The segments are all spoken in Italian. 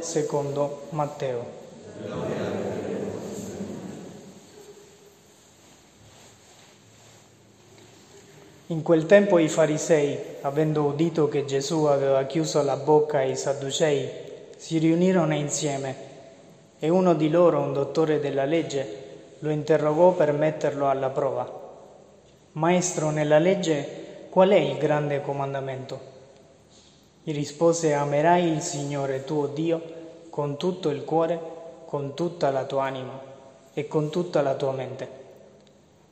Secondo Matteo. In quel tempo i farisei, avendo udito che Gesù aveva chiuso la bocca ai sadducei, si riunirono insieme e uno di loro, un dottore della legge, lo interrogò per metterlo alla prova. Maestro, nella legge qual è il grande comandamento? Gli rispose, amerai il Signore tuo Dio con tutto il cuore, con tutta la tua anima e con tutta la tua mente.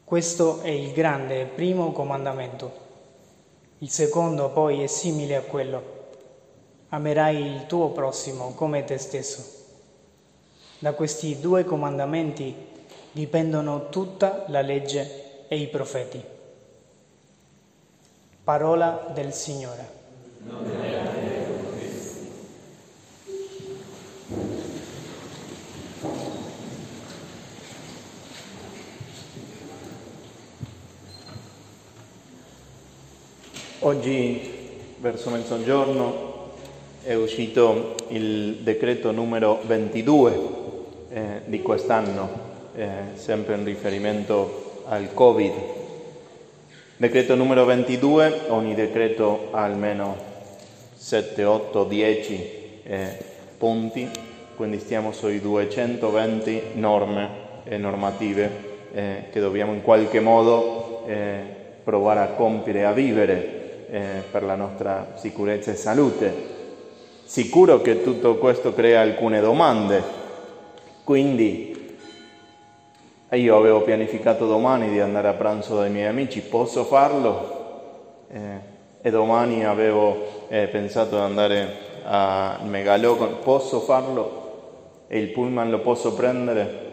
Questo è il grande e primo comandamento. Il secondo poi è simile a quello. Amerai il tuo prossimo come te stesso. Da questi due comandamenti dipendono tutta la legge e i profeti. Parola del Signore. Oggi, verso mezzogiorno, è uscito il decreto numero 22 eh, di quest'anno, eh, sempre in riferimento al Covid. Decreto numero 22, ogni decreto ha almeno 7, 8, 10 eh, punti, quindi stiamo sui 220 norme e normative eh, che dobbiamo in qualche modo eh, provare a compiere, a vivere eh, per la nostra sicurezza e salute. Sicuro che tutto questo crea alcune domande, quindi io avevo pianificato domani di andare a pranzo dai miei amici, posso farlo? Eh, e domani avevo eh, pensato di andare al Megalogon, posso farlo? E il pullman lo posso prendere?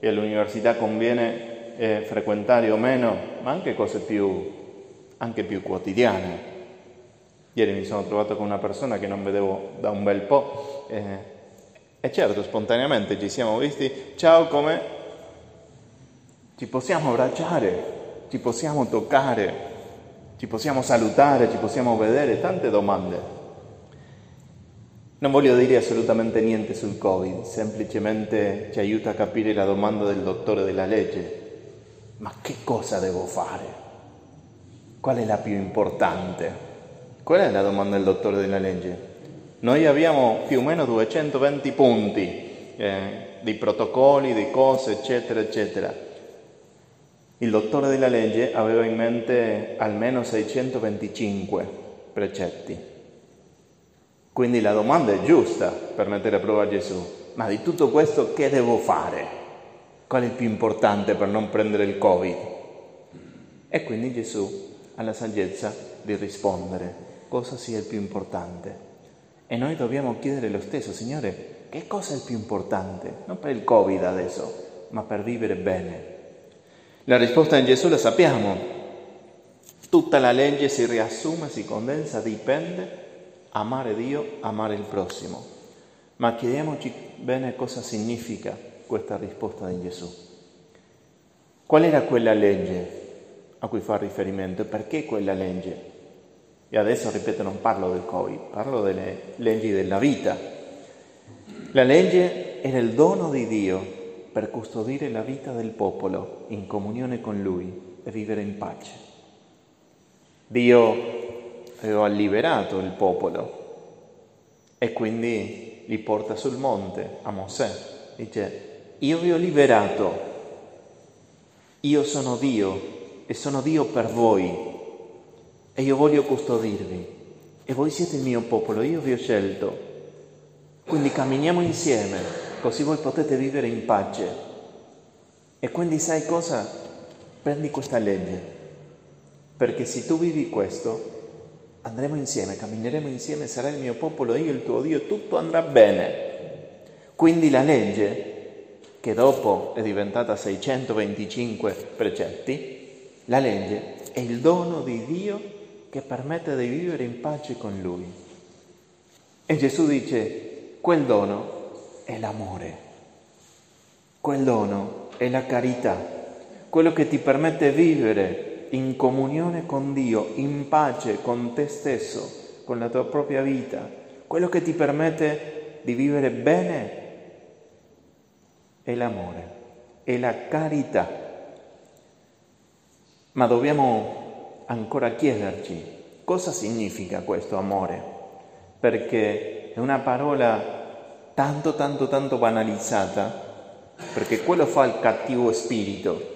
E all'università conviene eh, frequentare o meno? Ma anche cose più, anche più quotidiane. Ieri mi sono trovato con una persona che non vedevo da un bel po'. Eh, e certo, spontaneamente ci siamo visti. Ciao, come? Ci possiamo abbracciare, ci possiamo toccare, ci possiamo salutare, ci possiamo vedere, tante domande. Non voglio dire assolutamente niente sul Covid, semplicemente ci aiuta a capire la domanda del dottore della legge. Ma che cosa devo fare? Qual è la più importante? Qual è la domanda del dottore della legge? Noi abbiamo più o meno 220 punti eh, di protocolli, di cose, eccetera, eccetera. Il dottore della legge aveva in mente almeno 625 precetti. Quindi la domanda è giusta per mettere a prova Gesù. Ma di tutto questo che devo fare? Qual è il più importante per non prendere il Covid? E quindi Gesù ha la saggezza di rispondere cosa sia il più importante. E noi dobbiamo chiedere lo stesso, Signore, che cosa è il più importante? Non per il Covid adesso, ma per vivere bene la risposta di Gesù la sappiamo. Tutta la legge si riassume, si condensa, dipende amare Dio, amare il prossimo. Ma chiediamoci bene cosa significa questa risposta di Gesù. Qual era quella legge a cui fa riferimento e perché quella legge? E adesso, ripeto, non parlo del Covid, parlo delle leggi della vita. La legge era il dono di Dio per custodire la vita del popolo in comunione con Lui e vivere in pace. Dio aveva liberato il popolo e quindi li porta sul monte a Mosè. Dice, io vi ho liberato, io sono Dio e sono Dio per voi e io voglio custodirvi e voi siete il mio popolo, io vi ho scelto. Quindi camminiamo insieme così voi potete vivere in pace. E quindi sai cosa? Prendi questa legge, perché se tu vivi questo, andremo insieme, cammineremo insieme, sarai il mio popolo, io il tuo Dio, tutto andrà bene. Quindi la legge, che dopo è diventata 625 precetti, la legge è il dono di Dio che permette di vivere in pace con Lui. E Gesù dice, quel dono è l'amore, quel dono è la carità, quello che ti permette di vivere in comunione con Dio, in pace con te stesso, con la tua propria vita, quello che ti permette di vivere bene è l'amore, è la carità. Ma dobbiamo ancora chiederci cosa significa questo amore, perché è una parola tanto, tanto, tanto banalizzata, perché quello fa il cattivo spirito.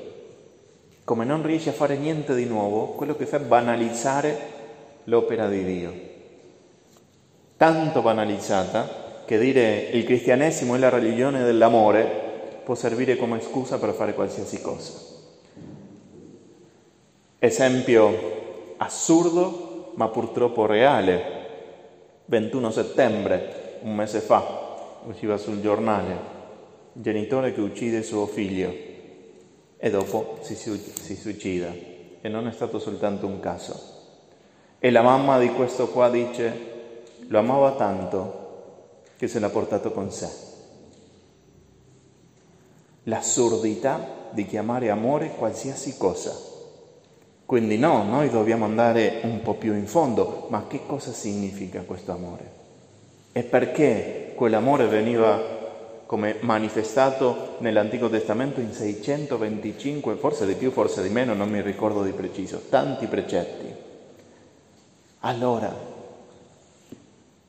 Come non riesce a fare niente di nuovo, quello che fa è banalizzare l'opera di Dio. Tanto banalizzata che dire il cristianesimo è la religione dell'amore può servire come scusa per fare qualsiasi cosa. Esempio assurdo, ma purtroppo reale. 21 settembre, un mese fa, usciva sul giornale, genitore che uccide suo figlio e dopo si, si suicida. E non è stato soltanto un caso. E la mamma di questo qua dice, lo amava tanto che se l'ha portato con sé. L'assurdità di chiamare amore qualsiasi cosa. Quindi no, noi dobbiamo andare un po' più in fondo, ma che cosa significa questo amore? E perché quell'amore veniva come manifestato nell'Antico Testamento in 625, forse di più, forse di meno, non mi ricordo di preciso, tanti precetti. Allora,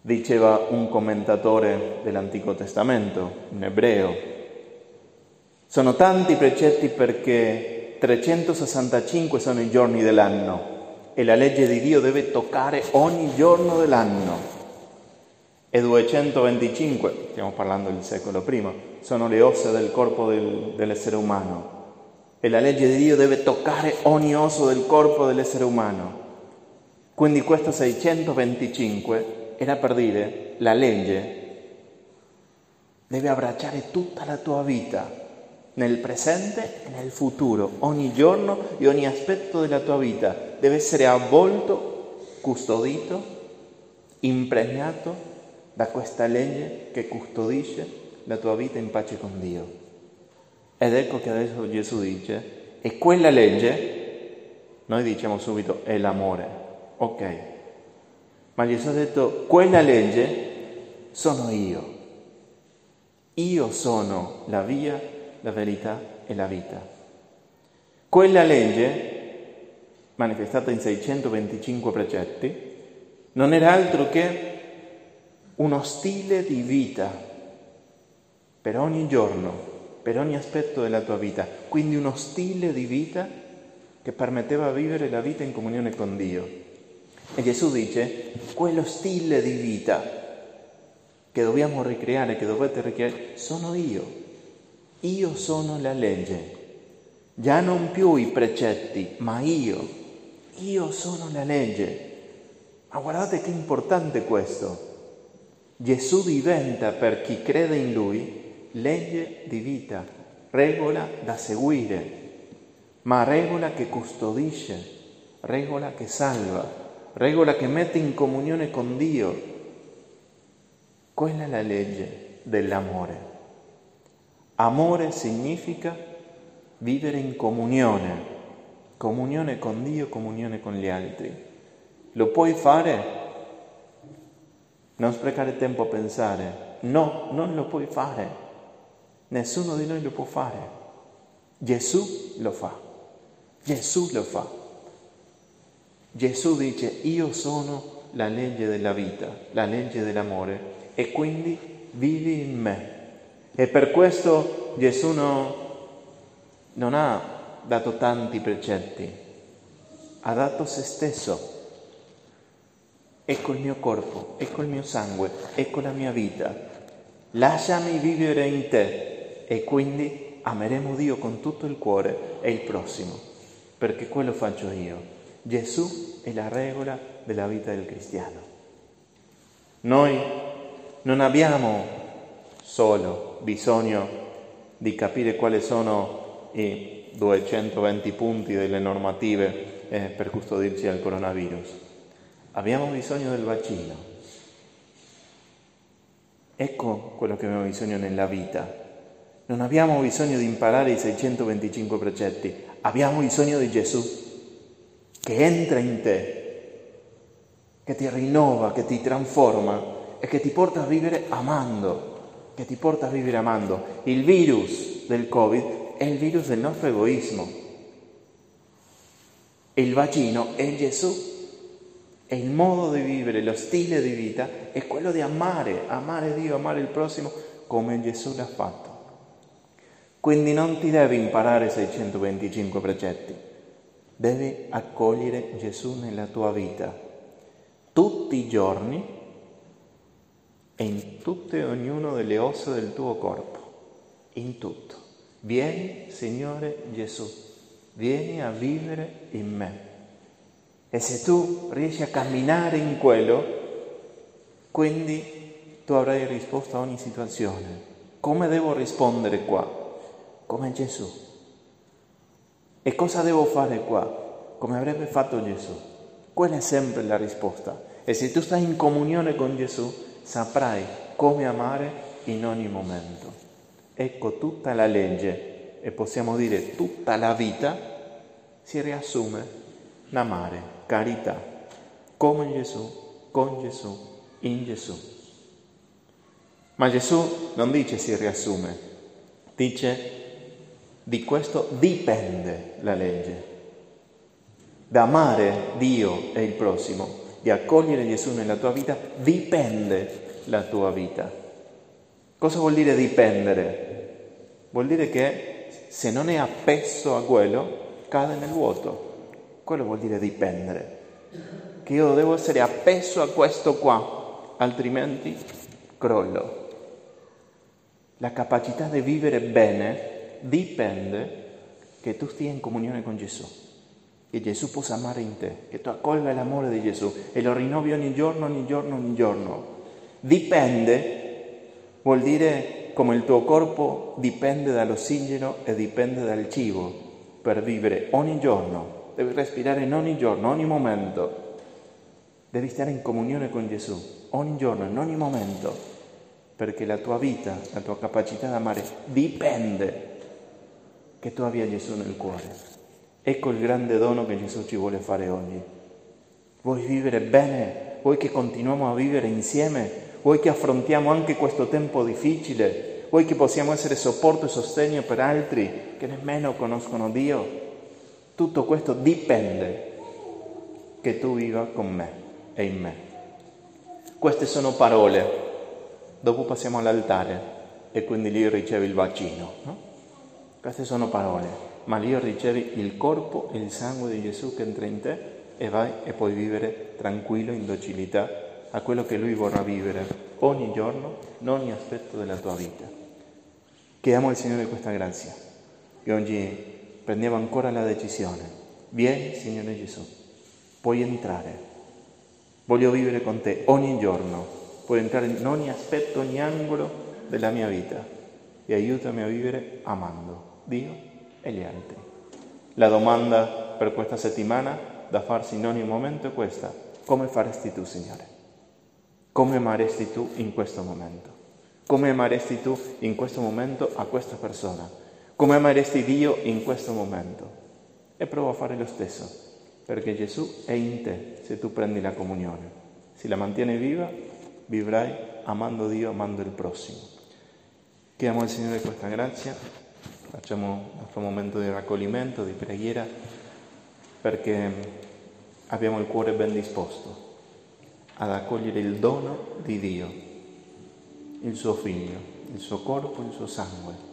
diceva un commentatore dell'Antico Testamento, un ebreo, sono tanti precetti perché 365 sono i giorni dell'anno e la legge di Dio deve toccare ogni giorno dell'anno e 225, stiamo parlando del secolo prima, sono le ossa del corpo del, dell'essere umano. E la legge di Dio deve toccare ogni osso del corpo dell'essere umano. Quindi questo 625 era per dire la legge deve abbracciare tutta la tua vita, nel presente e nel futuro, ogni giorno e ogni aspetto della tua vita deve essere avvolto, custodito, impregnato da questa legge che custodisce la tua vita in pace con Dio. Ed ecco che adesso Gesù dice, e quella legge, noi diciamo subito, è l'amore, ok, ma Gesù ha detto, quella legge sono io. Io sono la via, la verità e la vita. Quella legge, manifestata in 625 precetti, non era altro che uno stile di vita per ogni giorno, per ogni aspetto della tua vita, quindi uno stile di vita che permetteva di vivere la vita in comunione con Dio. E Gesù dice, quello stile di vita che dobbiamo ricreare, che dovete ricreare, sono io. Io sono la legge. Già non più i precetti, ma io. Io sono la legge. Ma guardate che importante questo. Gesù diventa per chi crede in Lui legge di vita, regola da seguire, ma regola che custodisce, regola che salva, regola che mette in comunione con Dio. Quella è la legge dell'amore. Amore significa vivere in comunione, comunione con Dio, comunione con gli altri. Lo puoi fare non sprecare tempo a pensare, no, non lo puoi fare, nessuno di noi lo può fare. Gesù lo fa, Gesù lo fa. Gesù dice io sono la legge della vita, la legge dell'amore e quindi vivi in me. E per questo Gesù no, non ha dato tanti precetti, ha dato se stesso ecco il mio corpo, ecco il mio sangue, ecco la mia vita. Lasciami vivere in te e quindi ameremo Dio con tutto il cuore e il prossimo, perché quello faccio io. Gesù è la regola della vita del cristiano. Noi non abbiamo solo bisogno di capire quali sono i 220 punti delle normative eh, per custodirci dal coronavirus Abbiamo bisogno del vaccino. Ecco quello che abbiamo bisogno nella vita. Non abbiamo bisogno di imparare i 625 precetti, abbiamo bisogno di Gesù. che entra in te, che ti rinnova, che ti trasforma e che ti porta a vivere amando, che ti porta a vivere amando. Il virus del Covid è il virus del nostro egoismo. Il vaccino è Gesù. E il modo di vivere, lo stile di vita è quello di amare, amare Dio, amare il prossimo come Gesù l'ha fatto. Quindi non ti devi imparare 625 precetti, devi accogliere Gesù nella tua vita tutti i giorni e in tutte e ognuno delle ossa del tuo corpo, in tutto. Vieni, Signore Gesù, vieni a vivere in me. E se tu riesci a camminare in quello, quindi tu avrai risposto a ogni situazione. Come devo rispondere qua? Come Gesù. E cosa devo fare qua? Come avrebbe fatto Gesù. Quella è sempre la risposta. E se tu stai in comunione con Gesù, saprai come amare in ogni momento. Ecco tutta la legge e possiamo dire tutta la vita si riassume in amare carità, come Gesù, con Gesù, in Gesù. Ma Gesù non dice si riassume, dice di questo dipende la legge. Da amare Dio e il prossimo, di accogliere Gesù nella tua vita, dipende la tua vita. Cosa vuol dire dipendere? Vuol dire che se non è appeso a quello, cade nel vuoto. Quello vuol dire dipendere. Che io devo essere appeso a questo qua, altrimenti crollo. La capacità di vivere bene dipende che tu stia in comunione con Gesù, che Gesù possa amare in te, che tu accolga l'amore di Gesù e lo rinnovi ogni giorno, ogni giorno, ogni giorno. Dipende vuol dire come il tuo corpo dipende dall'ossigeno e dipende dal cibo per vivere ogni giorno devi respirare in ogni giorno, ogni momento. Devi stare in comunione con Gesù, ogni giorno, in ogni momento, perché la tua vita, la tua capacità di amare dipende che tu abbia Gesù nel cuore. Ecco il grande dono che Gesù ci vuole fare oggi. Vuoi vivere bene? Vuoi che continuiamo a vivere insieme? Vuoi che affrontiamo anche questo tempo difficile? Vuoi che possiamo essere supporto e sostegno per altri che nemmeno conoscono Dio? Tutto questo dipende che tu viva con me e in me. Queste sono parole. Dopo passiamo all'altare e quindi lì ricevi il vaccino. No? Queste sono parole, ma lì ricevi il corpo e il sangue di Gesù che entra in te e vai e puoi vivere tranquillo, in docilità a quello che Lui vorrà vivere ogni giorno, in ogni aspetto della tua vita. Chiediamo al Signore questa grazia, che oggi prendevo ancora la decisione. Vieni, Signore Gesù, puoi entrare. Voglio vivere con te ogni giorno, puoi entrare in ogni aspetto, ogni angolo della mia vita e aiutami a vivere amando Dio e gli altri. La domanda per questa settimana da farsi in ogni momento è questa. Come faresti tu, Signore? Come amaresti tu in questo momento? Come amaresti tu in questo momento a questa persona? Come ameresti Dio in questo momento? E prova a fare lo stesso, perché Gesù è in te se tu prendi la comunione. Se la mantieni viva, vivrai amando Dio, amando il prossimo. Chiediamo al Signore questa grazia, facciamo il nostro momento di raccoglimento, di preghiera, perché abbiamo il cuore ben disposto ad accogliere il dono di Dio, il suo figlio, il suo corpo, il suo sangue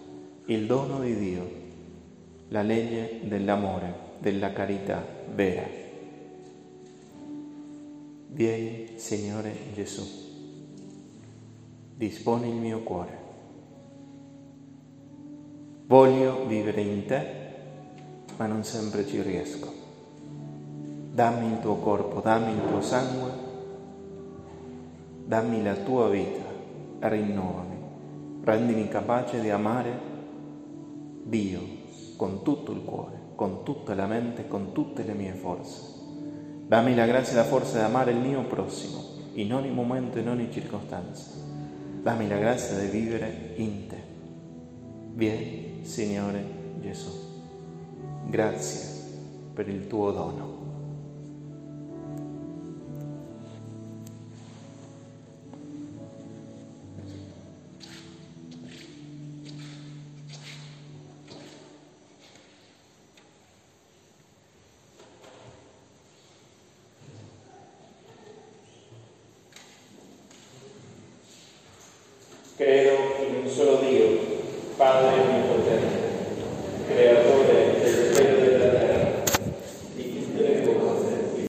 il dono di Dio, la legge dell'amore, della carità vera. Vieni, Signore Gesù, disponi il mio cuore. Voglio vivere in te, ma non sempre ci riesco. Dammi il tuo corpo, dammi il tuo sangue, dammi la tua vita, rinnovami, rendimi capace di amare Dio con tutto il cuore, con tutta la mente, con tutte le mie forze. Dammi la grazia e la forza di amare il mio prossimo in ogni momento, in ogni circostanza. Dammi la grazia di vivere in te. Vieni, Signore Gesù. Grazie per il tuo dono. Credo in un solo Dio, Padre Onnipotente, Creatore